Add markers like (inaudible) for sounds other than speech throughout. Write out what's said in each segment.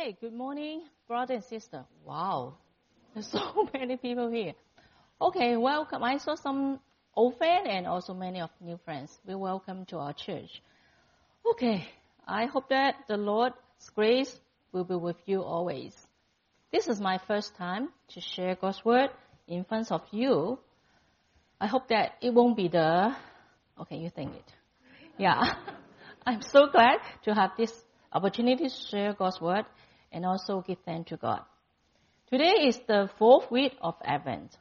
Okay, good morning, brother and sister. Wow, there's (laughs) so many people here. Okay, welcome. I saw some old friends and also many of new friends. We welcome to our church. Okay, I hope that the Lord's grace will be with you always. This is my first time to share God's word in front of you. I hope that it won't be the, okay, you think it. Yeah. (laughs) I'm so glad to have this opportunity to share God's word and also give thanks to God. Today is the fourth week of Advent.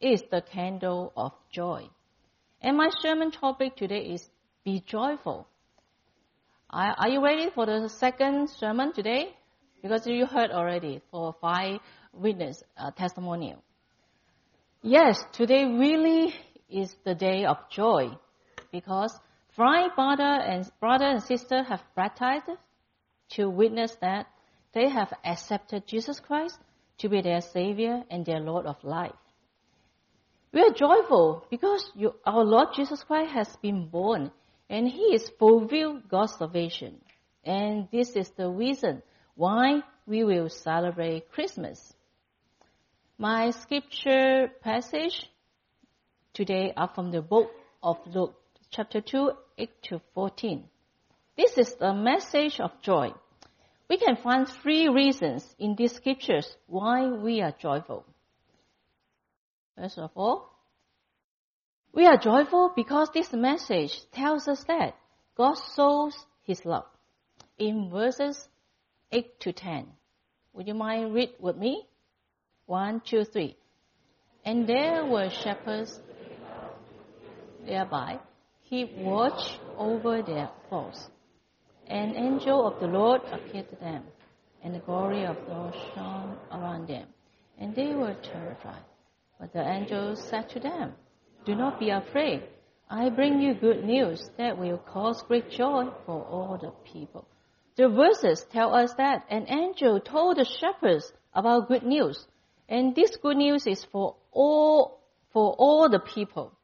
It is the candle of joy. And my sermon topic today is be joyful. Are, you ready for the second sermon today? Because you heard already for five witness uh, testimonial. Yes, today really is the day of joy because five brother and brother and sister have baptized to witness that they have accepted Jesus Christ to be their Savior and their Lord of life. We are joyful because you, our Lord Jesus Christ has been born and He is fulfilled God's salvation. And this is the reason why we will celebrate Christmas. My scripture passage today are from the book of Luke, chapter 2, 8 to 14. This is the message of joy. We can find three reasons in these scriptures why we are joyful. First of all, we are joyful because this message tells us that God shows His love. In verses 8 to 10. Would you mind read with me? One, two, three. And there were shepherds thereby. He watched over their flocks an angel of the Lord appeared to them, and the glory of the Lord shone around them, and they were terrified. But the angel said to them, Do not be afraid. I bring you good news that will cause great joy for all the people. The verses tell us that an angel told the shepherds about good news, and this good news is for all for all the people.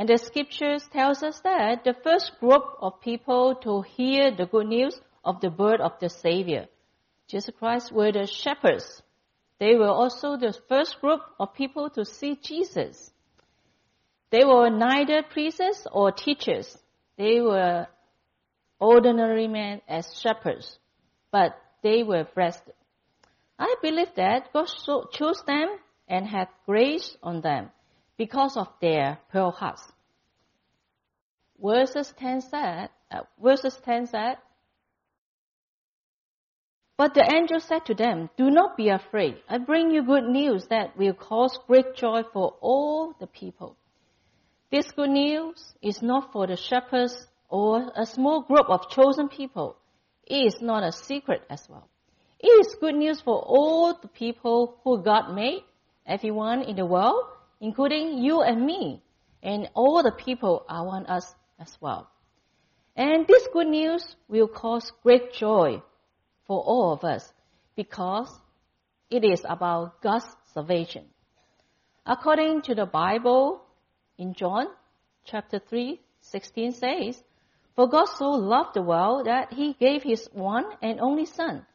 And the scriptures tells us that the first group of people to hear the good news of the birth of the Savior, Jesus Christ, were the shepherds. They were also the first group of people to see Jesus. They were neither priests or teachers. They were ordinary men as shepherds, but they were blessed. I believe that God chose them and had grace on them because of their pearl hearts. Verses 10 said, uh, verses 10 said, but the angel said to them, Do not be afraid. I bring you good news that will cause great joy for all the people. This good news is not for the shepherds or a small group of chosen people. It is not a secret as well. It is good news for all the people who God made, everyone in the world, including you and me, and all the people around us as well. And this good news will cause great joy for all of us because it is about God's salvation. According to the Bible in John chapter 3, 16 says, For God so loved the world that he gave his one and only son,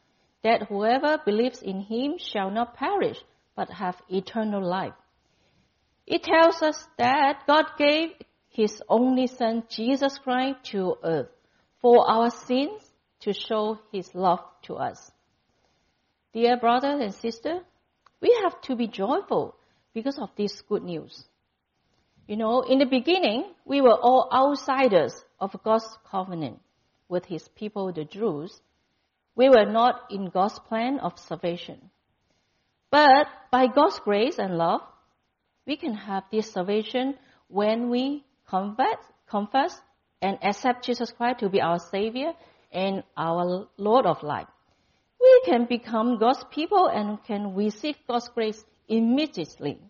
that whoever believes in him shall not perish, but have eternal life. It tells us that God gave His only Son, Jesus Christ, to earth for our sins to show His love to us. Dear brothers and sisters, we have to be joyful because of this good news. You know, in the beginning, we were all outsiders of God's covenant with His people, the Jews. We were not in God's plan of salvation. But by God's grace and love, we can have this salvation when we convert, confess and accept Jesus Christ to be our Savior and our Lord of life. We can become God's people and can receive God's grace immediately.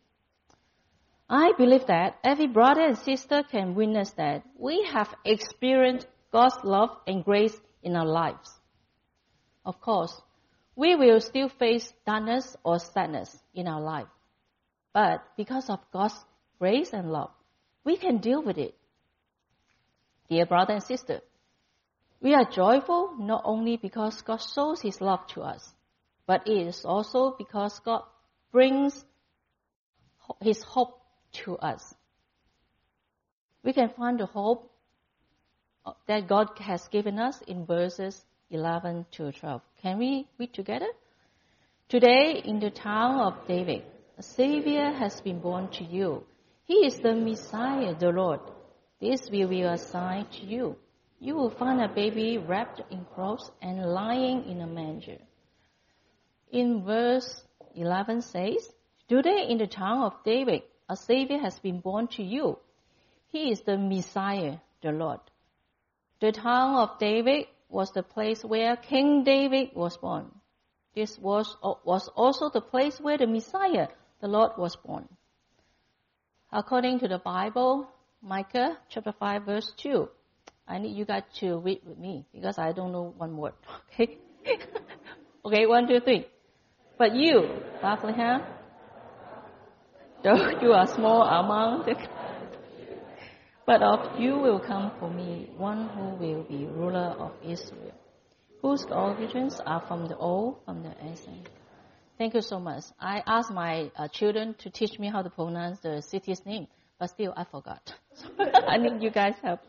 I believe that every brother and sister can witness that we have experienced God's love and grace in our lives. Of course, we will still face darkness or sadness in our life. But because of God's grace and love, we can deal with it. Dear brother and sister, We are joyful not only because God shows His love to us, but it is also because God brings His hope to us. We can find the hope uh, that God has given us in verses 11 to 12. Can we read together? Today, in the town of David, a Savior has been born to you. He is the Messiah, the Lord. This will be a sign to you. You will find a baby wrapped in clothes and lying in a manger. In verse 11 says, Today in the town of David, a Savior has been born to you. He is the Messiah, the Lord. The town of David was the place where King David was born. This was, was also the place where the Messiah, the Lord, was born. According to the Bible, Micah chapter 5 verse 2. I need you guys to read with me because I don't know one word. (laughs) Okay? okay, one, two, three. But you, Bethlehem, though (laughs) you are small among the (laughs) but of you will come for me one who will be ruler of Israel, whose origins are from the old, from the ancient. Thank you so much. I asked my uh, children to teach me how to pronounce the city's name, but still I forgot. (laughs) I need you guys' help.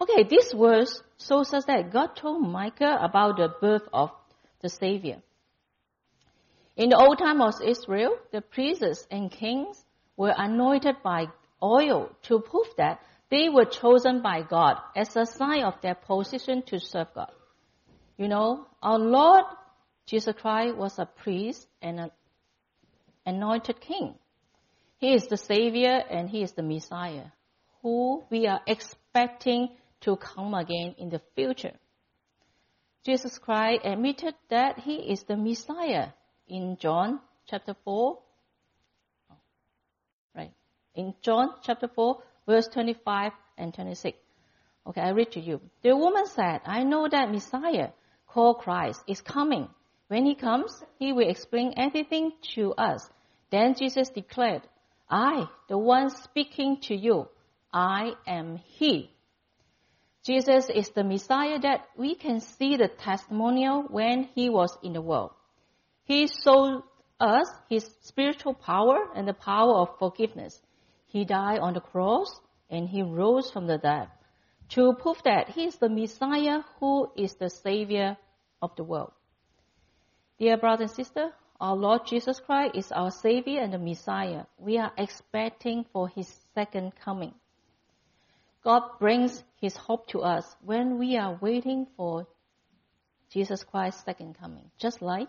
Okay, this verse shows us that God told Micah about the birth of the Savior. In the old time of Israel, the priests and kings were anointed by oil to prove that they were chosen by God as a sign of their position to serve God. You know, our Lord Jesus Christ was a priest and an anointed king. He is the Savior and He is the Messiah, who we are expecting to come again in the future. Jesus Christ admitted that He is the Messiah in John chapter 4. Right. In John chapter 4, verse 25 and 26. Okay, I read to you. The woman said, I know that Messiah, called Christ, is coming. When he comes, he will explain everything to us. Then Jesus declared, I, the one speaking to you, I am he. Jesus is the Messiah that we can see the testimonial when he was in the world. He showed us his spiritual power and the power of forgiveness. He died on the cross and he rose from the dead to prove that he is the Messiah who is the Savior of the world. Dear brother and sister, our Lord Jesus Christ is our Savior and the Messiah. We are expecting for His second coming. God brings His hope to us when we are waiting for Jesus Christ's second coming. Just like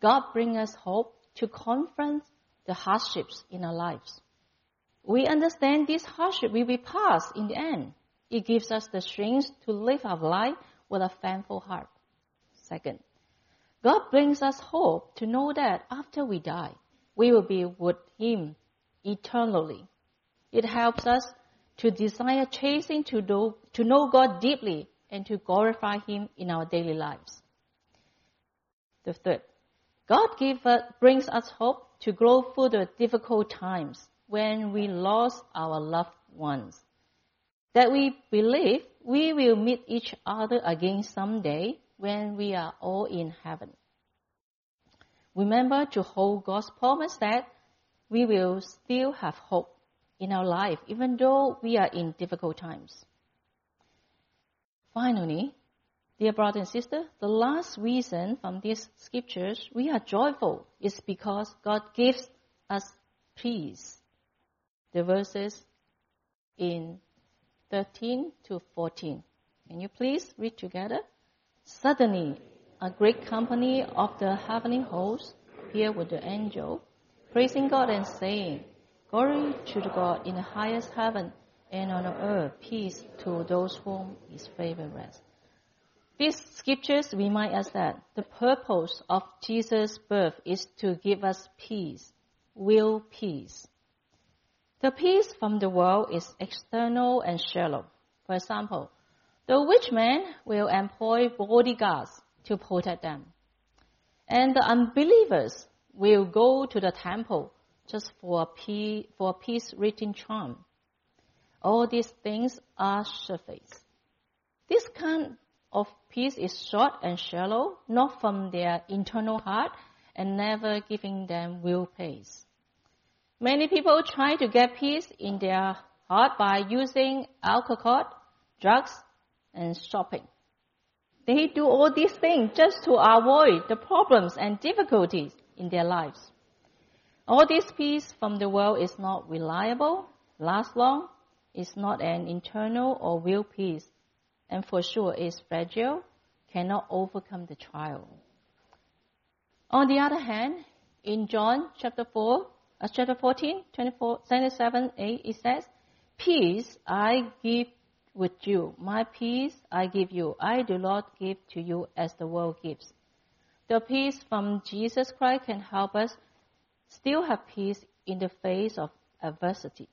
God brings us hope to confront the hardships in our lives. We understand this hardship will be past in the end. It gives us the strength to live our life with a thankful heart. Second, God brings us hope to know that after we die, we will be with Him eternally. It helps us to desire chasing to know, to know God deeply and to glorify Him in our daily lives. The third, God give us, brings us hope to grow through the difficult times when we lost our loved ones. That we believe we will meet each other again someday when we are all in heaven. Remember to hold God's promise that we will still have hope in our life even though we are in difficult times. Finally, dear brother and sister, the last reason from these scriptures we are joyful is because God gives us peace the verses in 13 to 14. Can you please read together? Suddenly, a great company of the heavenly hosts appeared with the angel, praising God and saying, Glory to the God in the highest heaven, and on earth peace to those whom his favor rests. These scriptures remind us that the purpose of Jesus' birth is to give us peace, real peace. The peace from the world is external and shallow. For example, the rich man will employ bodyguards to protect them. And the unbelievers will go to the temple just for a peace, for a peace written charm. All these things are surface. This kind of peace is short and shallow, not from their internal heart, and never giving them real peace. Many people try to get peace in their heart by using alcohol, drugs, and shopping. They do all these things just to avoid the problems and difficulties in their lives. All this peace from the world is not reliable, last long, is not an internal or real peace, and for sure is fragile, cannot overcome the trial. On the other hand, in John chapter 4, uh, chapter 14, 24, 27, 8, it says, Peace I give with you. My peace I give you. I do not give to you as the world gives. The peace from Jesus Christ can help us still have peace in the face of adversity.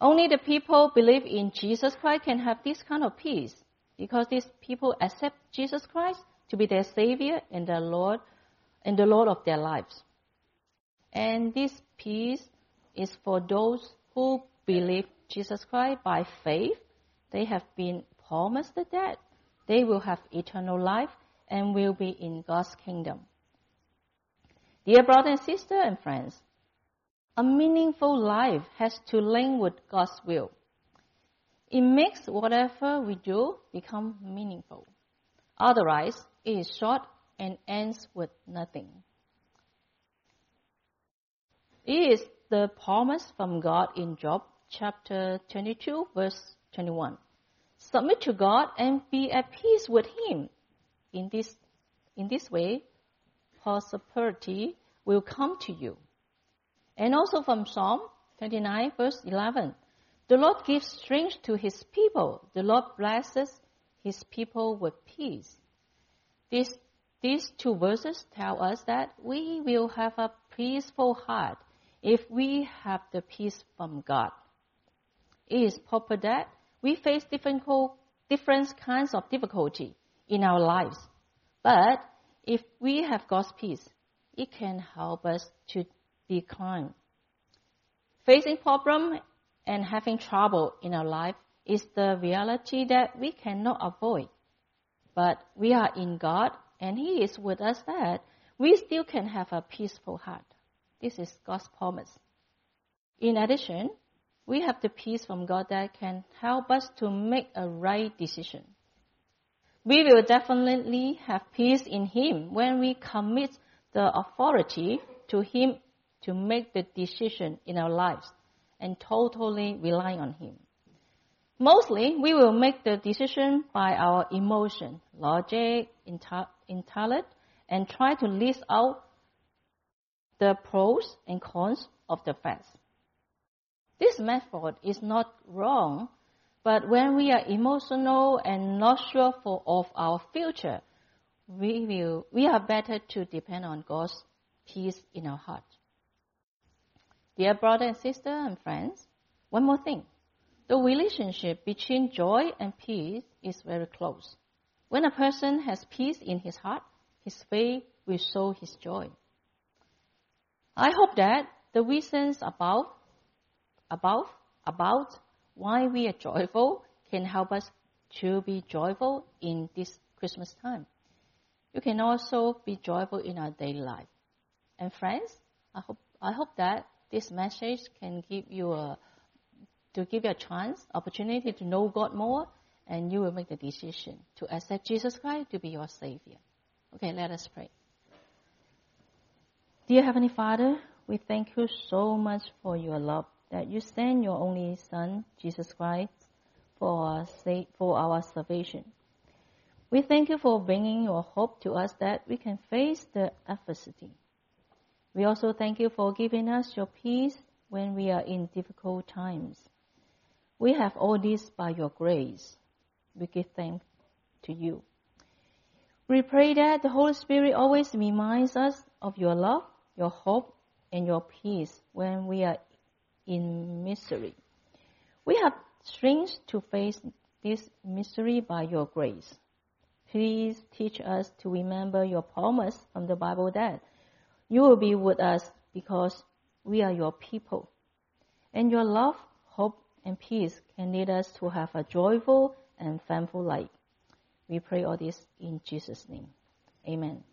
Only the people believe in Jesus Christ can have this kind of peace because these people accept Jesus Christ to be their Savior and their Lord and the Lord of their lives. And this peace is for those who believe Jesus Christ by faith. They have been promised that they will have eternal life and will be in God's kingdom. Dear brothers and sisters and friends, a meaningful life has to link with God's will. It makes whatever we do become meaningful. Otherwise, it is short and ends with nothing. It is the promise from God in Job chapter 22 verse 21. Submit to God and be at peace with Him. In this, in this way, prosperity will come to you. And also from Psalm 29 verse 11. The Lord gives strength to his people. The Lord blesses his people with peace. These, these two verses tell us that we will have a peaceful heart if we have the peace from God. Is proper that we face different, different kinds of difficulty in our lives. But if we have God's peace, it can help us to be decline. Facing problem and having trouble in our life is the reality that we cannot avoid. But we are in God and He is with us that we still can have a peaceful heart. This is God's promise. In addition, we have the peace from God that can help us to make a right decision. We will definitely have peace in Him when we commit the authority to Him to make the decision in our lives and totally rely on Him. Mostly, we will make the decision by our emotion, logic, intellect, and try to list out the pros and cons of the facts. This method is not wrong, but when we are emotional and not sure for, of our future, we, will, we are better to depend on God's peace in our heart. Dear brother and sister and friends, one more thing. The relationship between joy and peace is very close. When a person has peace in his heart, his faith will show his joy. I hope that the reasons above, above, about why we are joyful can help us to be joyful in this Christmas time. You can also be joyful in our daily life. And friends, I hope, I hope that this message can give you a, to give you a chance, opportunity to know God more, and you will make the decision to accept Jesus Christ to be your Savior. Okay, let us pray. Dear Heavenly Father, we thank you so much for your love that you sent your only Son, Jesus Christ, for our, for our salvation. We thank you for bringing your hope to us that we can face the adversity. We also thank you for giving us your peace when we are in difficult times. We have all this by your grace. We give thanks to you. We pray that the Holy Spirit always reminds us of your love, your hope, and your peace when we are in misery. We have strength to face this misery by your grace. Please teach us to remember your promise from the Bible that you will be with us because we are your people. And your love, hope, and peace can lead us to have a joyful and thankful life. We pray all this in Jesus' name. Amen.